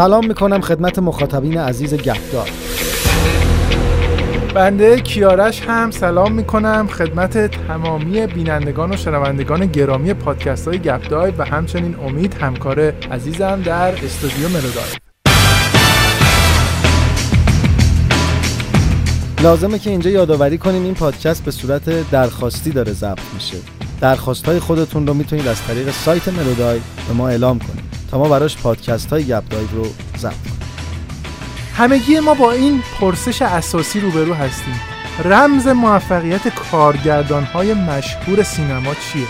سلام می‌کنم خدمت مخاطبین عزیز گپدار بنده کیارش هم سلام می‌کنم خدمت تمامی بینندگان و شنوندگان گرامی پادکست های گپدای و همچنین امید همکار عزیزم در استودیو ملودای لازمه که اینجا یادآوری کنیم این پادکست به صورت درخواستی داره ضبط میشه. درخواست های خودتون رو می‌تونید از طریق سایت ملودای به ما اعلام کنید. تا ما براش پادکست های گپ رو ضبط کنیم. همگی ما با این پرسش اساسی روبرو هستیم. رمز موفقیت کارگردان های مشهور سینما چیه؟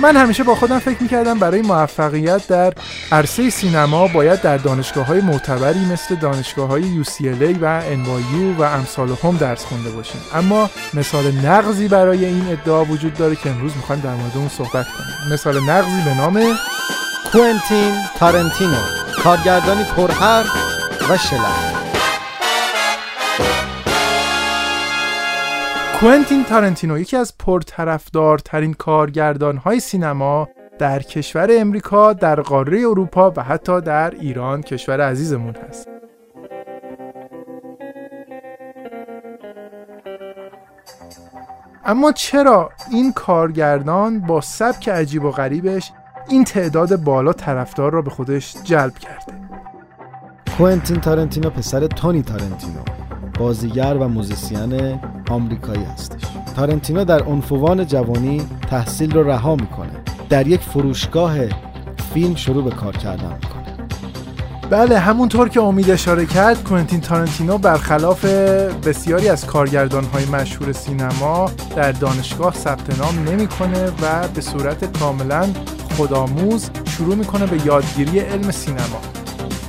من همیشه با خودم فکر می‌کردم برای موفقیت در عرصه سینما باید در دانشگاه های معتبری مثل دانشگاه های UCLA و NYU و امثال هم درس خونده باشیم. اما مثال نقضی برای این ادعا وجود داره که امروز می‌خوایم در مورد اون صحبت کنیم. مثال نقضی به نام کوئنتین تارنتینو کارگردانی پرحرف و شلخت کوئنتین تارنتینو یکی از پرطرفدارترین کارگردان های سینما در کشور امریکا، در قاره اروپا و حتی در ایران کشور عزیزمون هست. اما چرا این کارگردان با سبک عجیب و غریبش این تعداد بالا طرفدار را به خودش جلب کرده. کوئنتین تارنتینو پسر تونی تارنتینو بازیگر و موزیسین آمریکایی هستش. تارنتینو در عنفوان جوانی تحصیل رو رها می‌کنه. در یک فروشگاه فیلم شروع به کار کردن می‌کنه. بله همونطور که امید اشاره کرد کوئنتین تارنتینو برخلاف بسیاری از کارگردان های مشهور سینما در دانشگاه ثبت نام نمی‌کنه و به صورت کاملا خودآموز شروع می‌کنه به یادگیری علم سینما.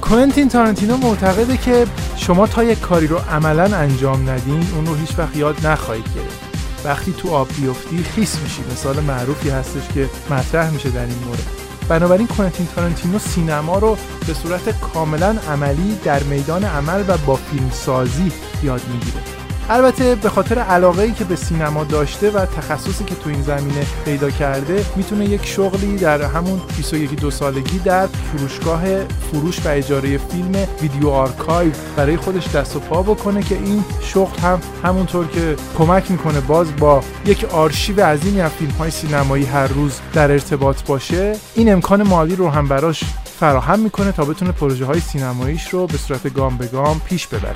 کوئنتین تارنتینو معتقده که شما تا یک کاری رو عملا انجام ندین اون رو هیچ وقت یاد نخواهید گرفت. وقتی تو آب بیفتی خیس میشی. مثال معروفی هستش که مطرح میشه در این مورد. بنابراین کوئنتین تارنتینو سینما رو به صورت کاملا عملی در میدان عمل و با فیلمسازی یاد می‌گیره. البته به خاطر علاقه ای که به سینما داشته و تخصصی که تو این زمینه پیدا کرده می‌تونه یک شغلی در همون 21 دو سالگی در فروشگاه فروش و اجاره فیلم Video Archive برای دست و پا بکنه که این شغل هم همونطور که کمک می‌کنه باز با یک آرشیو عظیمی از فیلم های سینمایی هر روز در ارتباط باشه این امکان مالی رو هم براش فراهم می‌کنه تا بتونه پروژه های سینماییش رو به صورت گام به گام پیش ببره.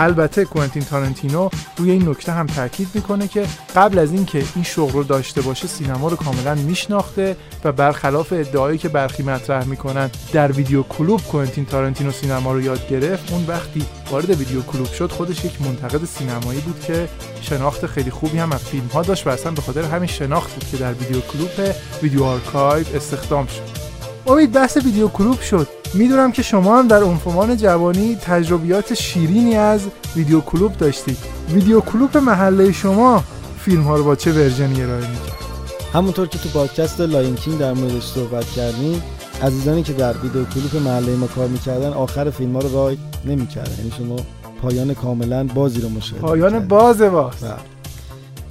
البته کوئنتین تارنتینو روی این نکته هم تاکید می‌کنه که قبل از اینکه این شغل رو داشته باشه سینما رو کاملا میشناخته و برخلاف ادعایی که برخی مطرح می‌کنن در ویدیو کلوب کوئنتین تارنتینو سینما رو یاد گرفت. اون وقتی وارد ویدیو کلوب شد خودش یک منتقد سینمایی بود که شناخت خیلی خوبی هم از فیلم ها داشت و اصلا به خاطر همین شناخت بود که در ویدیو کلوب Video Archive استخدام شد. امید بحث ویدیو کلوب شد. می‌دونم که شما هم در عنفوان جوانی تجربیات شیرینی از ویدیو کلوب داشتید ویدیو کلوب محله شما فیلم ها رو با چه ورژنی ارائه می‌کرد؟ همونطور که تو پادکست Lion King در موردش صحبت کردیم عزیزانی که در ویدیو کلوپ محله ما کار می‌کردن آخر فیلم ها رو رایت نمی‌کردن. یعنی شما پایان کاملا بازی رو مشاهده پایان باز باز. بله.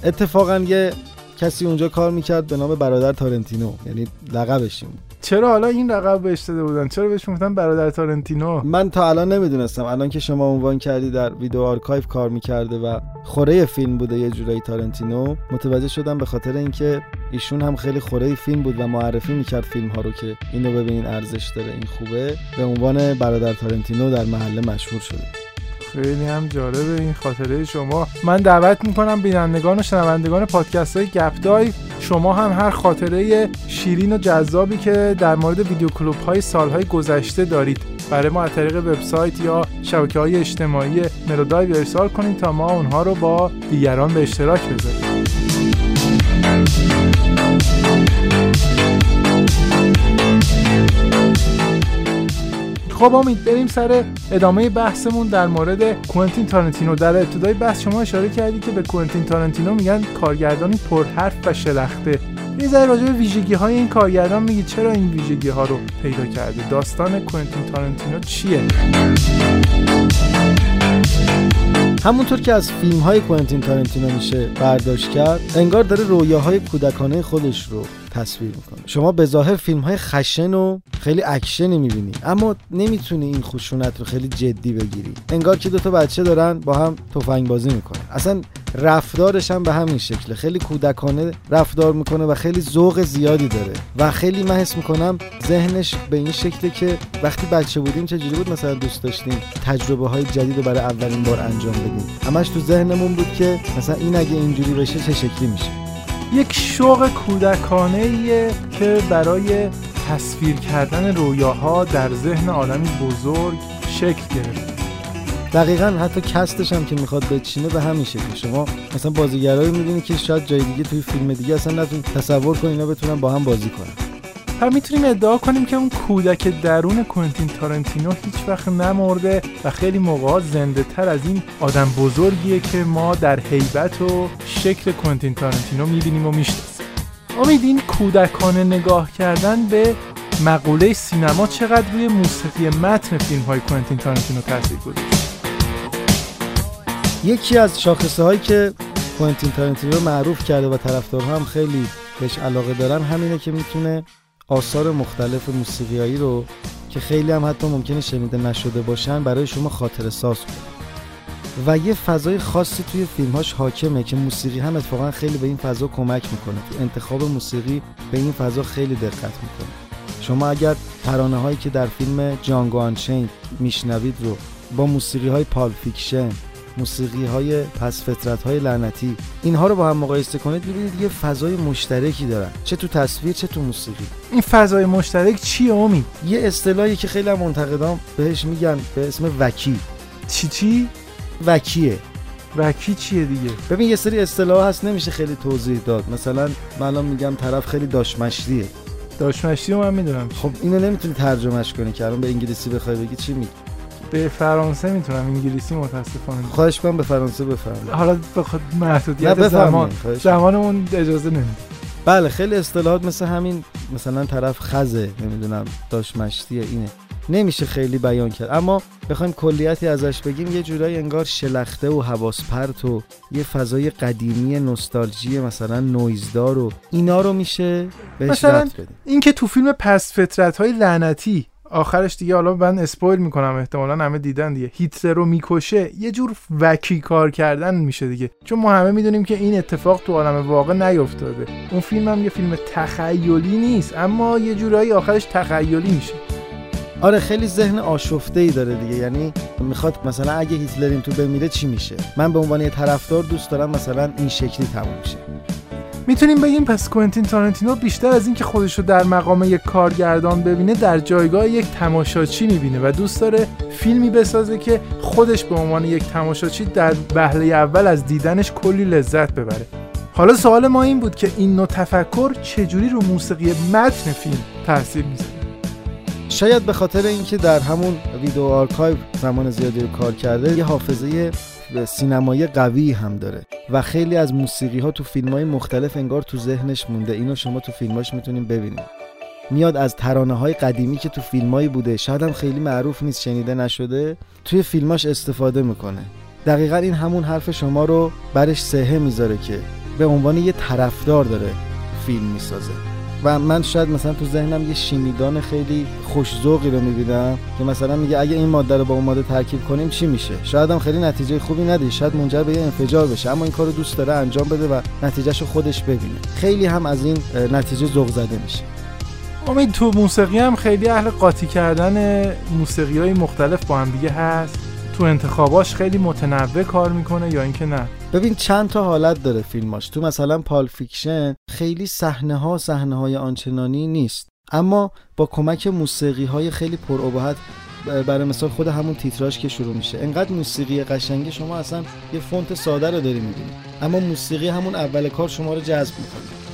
اتفاقا یه کسی اونجا کار می‌کرد به نام برادر تارنتینو. یعنی لقبش چرا حالا این لقب بهش داده بودن؟ چرا بهش گفتن برادر تارنتینو؟ من تا الان نمی‌دونستم. الان که شما عنوان کردی در Video Archive کار می‌کرده و خوره فیلم بوده یه جورایی تارنتینو متوجه شدم به خاطر اینکه ایشون هم خیلی خوره فیلم بود و معرفی می‌کرد فیلم ها رو که اینو ببینین ارزش داره این خوبه. به عنوان برادر تارنتینو در محله مشهور شده. خیلی هم جالبه این خاطره شما. من دعوت می‌کنم بینندگان و شنوندگان پادکست های گپدای شما هم هر خاطره شیرین و جذابی که در مورد ویدیو کلوب های سالهای گذشته دارید برای ما از طریق وبسایت یا شبکه های اجتماعی ملودایو ارسال کنید تا ما اونها رو با دیگران به اشتراک بذاریم. خب امید بریم سر ادامه بحثمون در مورد کوئنتین تارنتینو. در ابتدای بحث شما اشاره کردی که به کوئنتین تارنتینو میگن کارگردانی پرحرف و شلخته. یه ذره راجع به ویژگی های این کارگردان میگی چرا این ویژگی ها رو پیدا کرده داستان کوئنتین تارنتینو چیه؟ همونطور که از فیلم های کوئنتین تارنتینو میشه برداشت کرد انگار داره رویاهای کودکانه خودش رو تصویر می‌کنه. شما به ظاهر فیلم های خشن و خیلی اکشنی می‌بینی اما نمی‌تونی این خشونت رو خیلی جدی بگیری. انگار که دو تا بچه دارن با هم تفنگ بازی می‌کنن. اصلا رفتارش هم به همین شکله. خیلی کودکانه رفتار می‌کنه و خیلی ذوق زیادی داره. و خیلی من حس می‌کنم ذهنش به این شکله که وقتی بچه بودیم چجوری بود؟ مثلا دوست داشتیم تجربه های جدید رو برای اولین بار انجام بدیم. همش تو ذهنمون بود که مثلا این اگه اینجوری بشه چه شکلی میشه. یک شوق کودکانه که برای تصویر کردن رویاها در ذهن آدمی بزرگ شکل گرفت. دقیقا حتی کستش هم که می‌خواد بچینه به همین شکل. شما مثلا بازیگرایی می‌بینی که شاید جای دیگه توی فیلم دیگه اصلا نتون تصور کنی اینا بتونن با هم بازی کنن. و می‌تونیم ادعا کنیم که اون کودک درون کوینتین تارنتینو هیچ وقت نمرده و خیلی موقع زنده تر از این آدم بزرگیه که ما در حیبت و شکل کوینتین تارنتینو می‌بینیم و می‌شناسیم. امید این کودکانه نگاه کردن به مقوله سینما چقدر روی موسیقی متن فیلم های کوینتین تارنتینو تاثیر گذاشته یکی از شاخصه هایی که کوینتین تارنتینو معروف کرده و طرفدارها هم خیلی بهش علاقه دارن همینه که می‌تونه آثار مختلف موسیقیایی رو که خیلی هم حتی ممکنه شنیده نشده باشن برای شما خاطر ساز کنه. و یه فضای خاصی توی فیلمهاش حاکمه که موسیقی هم اتفاقا خیلی به این فضا کمک می‌کنه. تو انتخاب موسیقی به این فضا خیلی دقت می‌کنه. شما اگر ترانه هایی که در فیلم Django Unchained میشنوید رو با موسیقی های Pulp Fiction موسیقی های پست فطرت های لعنتی. اینها رو با هم مقایسه کنید ببینید یه فضای مشترکی دارن. چه تو تصویر چه تو موسیقی. این فضای مشترک چیه امید یه اصطلاحی که خیلی منتقدان بهش میگن به اسم wacky. چی چی؟ wacky ه. wacky چیه دیگه؟ ببین یه سری اصطلاح هست نمیشه خیلی توضیح داد. مثلا من الان میگم طرف خیلی داشمشتیه. داشمشتی رو من می‌دونم. خب اینو نمی‌تونی ترجمهش کنی که الان به انگلیسی بخوای بگی چی میگی؟ به فرانسه می‌تونم انگلیسی متاسفانه. خواهش کنم به فرانسه بفرمایید. حالا بخاطر نه، محدودیت. زمان زمانمون اجازه نمیده. بله خیلی اصطلاحات مثل همین مثلا طرف خزه نمی‌دونم داشت مشتیه اینه. نمیشه خیلی بیان کرد. اما بخوایم کلیتی ازش بگیم یه جورایی انگار شلخته و حواس پرت و یه فضای قدیمی نوستالژی مثلا نویزدار و اینا رو میشه بهش مثلا این که تو فیلم پس فطرت های لعنتی آخرش دیگه حالا من اسپویل می‌کنم احتمالا همه دیدن دیگه. هیتلر رو می‌کشه یه جور وکی کار کردن میشه دیگه. چون ما همه می‌دونیم که این اتفاق تو عالم واقع نیفتاده. اون فیلم هم یه فیلم تخیلی نیست اما یه جورایی آخرش تخیلی میشه. آره خیلی ذهن آشفته ای داره دیگه. یعنی می‌خواد مثلا اگه هیتلر این تو بمیره چی میشه؟ من به عنوان یه طرفدار دوست دارم مثلا این شکلی تموم شه. می‌تونیم بگیم پس کوئنتین تارنتینو بیشتر از اینکه خودش رو در مقام یک کارگردان ببینه در جایگاه یک تماشاچی می‌بینه و دوست داره فیلمی بسازه که خودش به عنوان یک تماشاچی در وهله اول از دیدنش کلی لذت ببره. حالا سوال ما این بود که این نوع تفکر چجوری رو موسیقی متن فیلم تاثیر می‌ذاره؟ شاید به خاطر اینکه در همون Video Archive زمان زیادی رو کار کرده یه حافظه سینمایی قوی هم داره. و خیلی از موسیقی ها تو فیلم های مختلف انگار تو ذهنش مونده. اینو شما تو فیلماش می‌تونیم ببینید. میاد از ترانه های قدیمی که تو فیلمایی بوده شاید هم خیلی معروف نیست شنیده نشده توی فیلماش استفاده می‌کنه. دقیقا این همون حرف شما رو برش صحه می‌ذاره که به عنوان یه طرفدار داره فیلم می‌سازه. و من شاید مثلا تو ذهنم یه شیمیدان خیلی خوشذوقی رو می‌بینم که مثلا میگه اگه این ماده رو با اون ماده ترکیب کنیم چی میشه؟ شاید هم خیلی نتیجه خوبی نده شاید منجر به یه انفجار بشه اما این کارو دوست داره انجام بده و نتیجهشو خودش ببینه. خیلی هم از این نتیجه ذوق زده میشه. امید تو موسیقی هم خیلی اهل قاطی کردن موسیقی های مختلف با هم دیگه هست. تو انتخاباش خیلی متنوع کار می‌کنه یا اینکه نه؟ ببین چند تا حالت داره فیلماش. تو مثلا Pulp Fiction خیلی صحنه ها صحنه های آنچنانی نیست. اما با کمک موسیقی های خیلی پرابهت برای مثال خود همون تیتراژ که شروع میشه. انقدر موسیقی قشنگه شما اصلا یه فونت ساده رو داری می‌بینی. اما موسیقی همون اول کار شما رو جذب می‌کنه.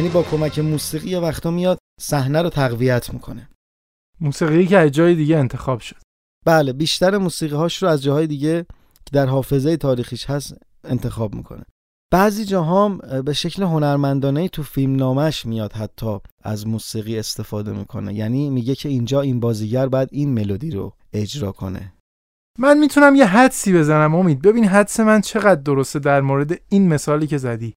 یعنی با کمک موسیقی یه وقتا میاد صحنه رو تقویت می‌کنه. موسیقی که از جای دیگه انتخاب شد. بله بیشتر موسیقی هاش رو از جاهای دیگه که در حافظه تاریخیش هست انتخاب می‌کنه. بعضی جاها به شکل هنرمندانه تو فیلم نامش میاد حتی از موسیقی استفاده می‌کنه. یعنی میگه که اینجا این بازیگر باید این ملودی رو اجرا کنه. من می‌تونم یه حدسی بزنم امید. ببین حدس من چقدر درسته در مورد این مثالی که زدی.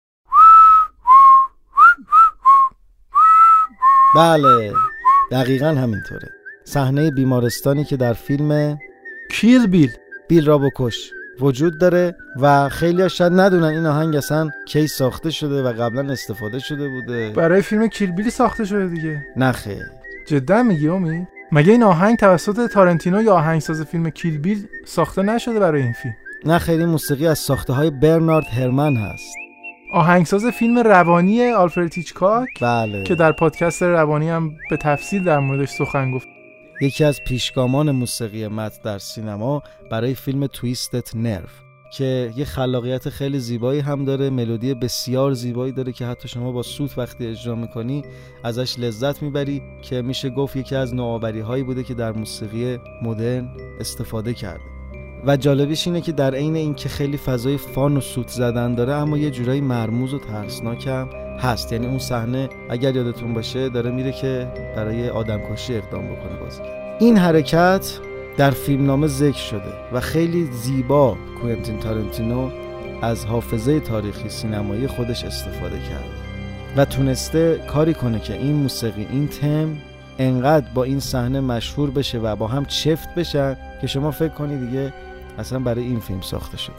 بله دقیقا همینطوره. صحنه بیمارستانی که در فیلم کیل بیل. بیل را بکش وجود داره و خیلی شاید ندونن این آهنگ اصلا کی ساخته شده و قبلا استفاده شده بوده. برای فیلم کیل بیل ساخته شده دیگه. نخه جدا میگی امید مگه این آهنگ توسط تارنتینو یا آهنگساز فیلم کیل بیل ساخته نشده برای این فیلم؟ نه خیلی موسیقی از ساخته های برنارد هرمن هست. آهنگساز فیلم روانی آلفرد هیچکاک بله. که در پادکست روانی هم به تفصیل در موردش سخن گفت. یکی از پیشگامان موسیقی مت در سینما برای فیلم تویستت نرف که یه خلاقیت خیلی زیبایی هم داره ملودی بسیار زیبایی داره که حتی شما با سوت وقتی اجرا می‌کنی ازش لذت می‌بری که میشه گفت یکی از نوآوری هایی بوده که در موسیقی مدرن استفاده کرده. و جالبیش اینه که در عین اینکه خیلی فضای فان و سوت زدن داره اما یه جورایی مرموز و ترسناک هم هست. یعنی اون صحنه اگر یادتون باشه داره میره که برای آدمکشی اقدام بکنه بازی. این حرکت در فیلمنامه ذکر شده و خیلی زیبا کوینتین تارنتینو از حافظه تاریخی سینمایی خودش استفاده کرده و تونسته کاری کنه که این موسیقی این تم انقدر با این صحنه مشهور بشه و با هم چفت بشن که شما فکر کنید دیگه اصلا برای این فیلم ساخته شده.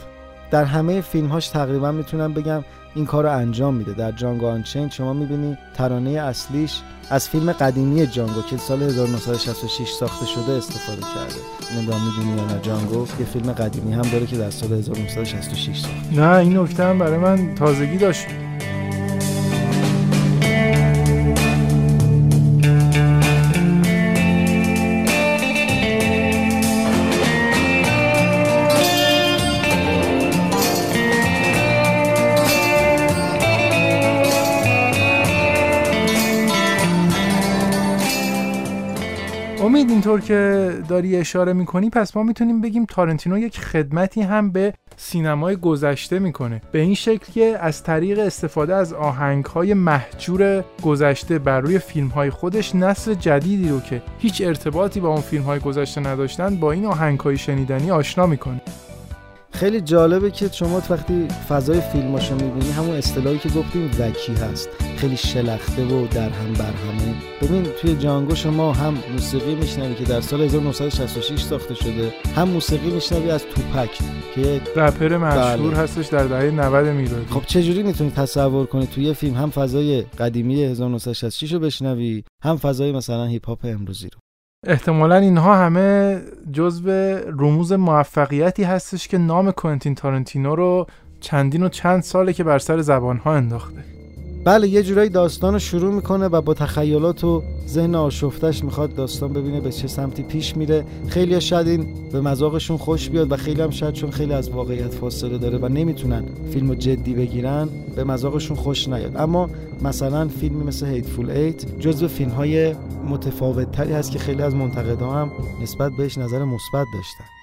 در همه فیلم هاش تقریبا می‌تونم بگم این کار رو انجام میده. در جانگو آنچین شما می‌بینی ترانه اصلیش از فیلم قدیمی جانگو که سال 1966 ساخته شده استفاده کرده. نمی‌دونم می‌دونی یا نه جانگو؟ یه فیلم قدیمی هم داره که در سال 1966 ساخته. نه این نکته هم برای من تازگی داشت. امید اینطور که داری اشاره می‌کنی پس ما می‌تونیم بگیم تارنتینو یک خدمتی هم به سینمای گذشته می‌کنه. به این شکل که از طریق استفاده از آهنگهای محجور گذشته بر روی فیلمهای خودش نسل جدیدی رو که هیچ ارتباطی با اون فیلمهای گذشته نداشتن با این آهنگهای شنیدنی آشنا می‌کنه. خیلی جالبه که شما وقتی فضای فیلماشو می‌بینی همون اصطلاحی که گفتیم وکی هست. خیلی شلخته و در هم برهمه ببین توی جانگو شما هم موسیقی میشنوی که در سال 1966 ساخته شده هم موسیقی میشنوی از توپک که رپر مشهور بله. هستش در دهه 90 میلادی. خب چجوری می‌تونی تصور کنی توی فیلم هم فضای قدیمی 1966 رو بشنوی هم فضای مثلا هیپ هاپ امروزی رو؟ احتمالا اینها همه جزو رموز موفقیتی هستش که نام کوینتین تارنتینو رو چندین و چند ساله که بر سر زبانها انداخته. بله یه جورایی داستان رو شروع می‌کنه و با تخیلات و ذهن آشفتش می‌خواد داستان ببینه به چه سمتی پیش میره. خیلی شاید این به مذاقشون خوش بیاد و خیلی هم شاید چون خیلی از واقعیت فاصله داره و نمی‌تونن فیلم رو جدی بگیرن به مذاقشون خوش نیاد. اما مثلا فیلمی مثل هیتفول ایت جزو فیلم های متفاوت تری هست که خیلی از منتقدها هم نسبت بهش نظر مثبت داشتن.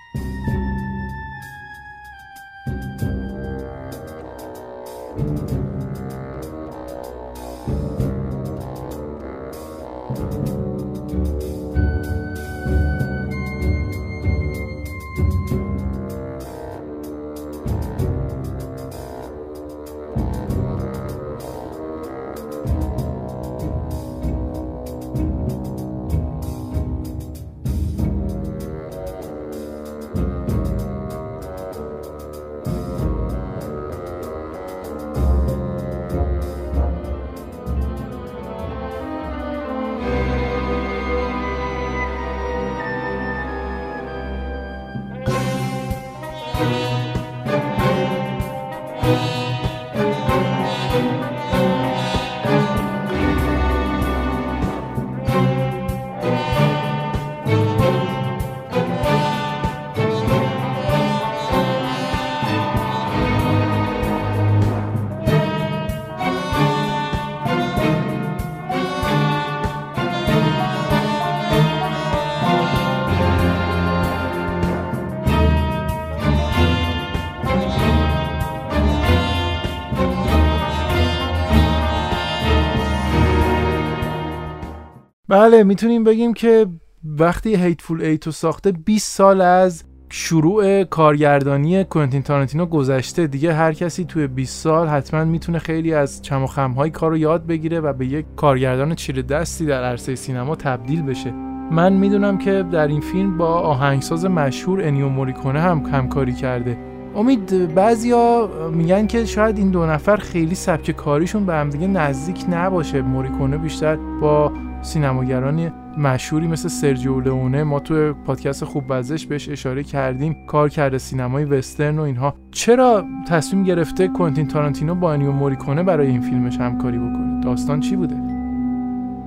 بله می‌تونیم بگیم که وقتی Hateful Eight و ساخته 20 سال از شروع کارگردانی کوینتین تارنتینو گذشته. دیگه هر کسی توی 20 سال حتما می‌تونه خیلی از چم و خمهای کار رو یاد بگیره و به یک کارگردان چیره دستی در عرصه سینما تبدیل بشه. من می‌دونم که در این فیلم با آهنگساز مشهور انیو موریکونه هم همکاری کرده. امید بعضیا میگن که شاید این دو نفر خیلی سبک کاریشون به همدیگه نزدیک نباشه. موریکونه بیشتر با سینماگران مشهوری مثل سرجیو لئونه. ما تو پادکست خوب بد زشت بهش اشاره کردیم. کار کرده سینمای وسترن و اینها. چرا تصمیم گرفته کوینتین تارانتینو با انیو موریکونه برای این فیلمش همکاری بکنه؟ داستان چی بوده؟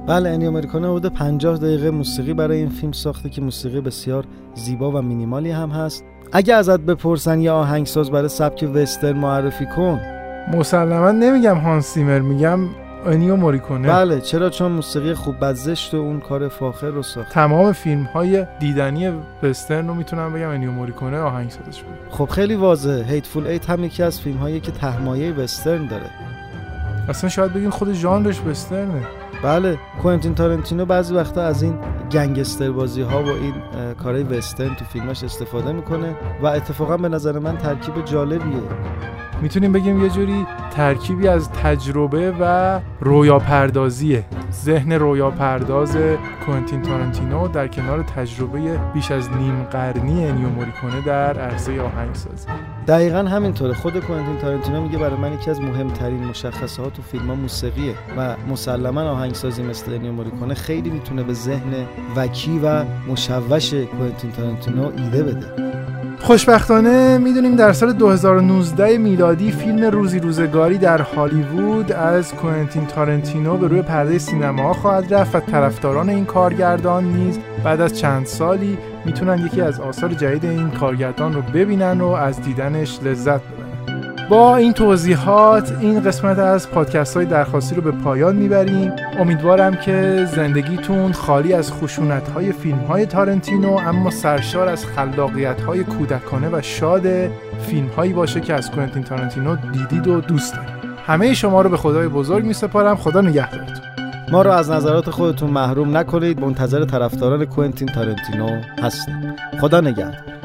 بله انیو موریکونه بوده 50 دقیقه موسیقی برای این فیلم ساخته که موسیقی بسیار زیبا و مینیمالی هم هست. اگه ازت بپرسن یه آهنگساز برای سبک وسترن معرفی کن. مسلما نمیگم هانس زیمر میگم انیو موریکونه. بله چرا؟ چون موسیقی خوب بد زشت و اون کار فاخر رو ساخت. تمام فیلم های دیدنی وسترن رو می‌تونم بگم انیو موریکونه آهنگسازش بود. خب خیلی واضحه. Hateful Eight هم یکی از فیلم هایی که ته‌مایه وسترن داره. اصلا شاید بگین خود ژانرش وسترنه. بله کوئنتین تارنتینو بعضی وقتا از این گنگستر بازی ها و این کارهای وسترن تو فیلمش استفاده می‌کنه و اتفاقا به نظر من ترکیب جالبیه. می‌تونیم بگیم یه جوری ترکیبی از تجربه و رویا پردازیه ذهن رویا پرداز کوئنتین تارنتینو در کنار تجربه بیش از نیم قرنی انیو موریکونه در عرصه آهنگسازی دقیقا همینطوره. خود کوئنتین تارنتینو میگه برای من یکی از مهمترین مشخصات تو فیلم ها موسیقیه و مسلما آهنگسازی مثل انیو موریکونه خیلی می‌تونه به ذهن wacky و مشوش کوئنتین تارنتینو ایده بده. خوشبختانه می‌دونیم در سال 2019 میلادی فیلم روزی روزگاری در هالیوود از کوئنتین تارنتینو به روی پرده سینما خواهد رفت و طرفداران این کارگردان نیز بعد از چند سالی می‌تونن یکی از آثار جدید این کارگردان رو ببینن و از دیدنش لذت ببرن با این توضیحات این قسمت از پادکست های درخواستی رو به پایان می‌بریم. امیدوارم که زندگیتون خالی از خشونت های فیلم های تارنتینو اما سرشار از خلاقیت های کودکانه و شاد فیلم هایی باشه که از کوئنتین تارنتینو دیدید و دوست دارید. همه شما رو به خدای بزرگ می سپارم خدا نگهدارتون. ما رو از نظرات خودتون محروم نکنید. منتظر طرفداران کوئنتین تارنتینو هستیم خدا نگهدار.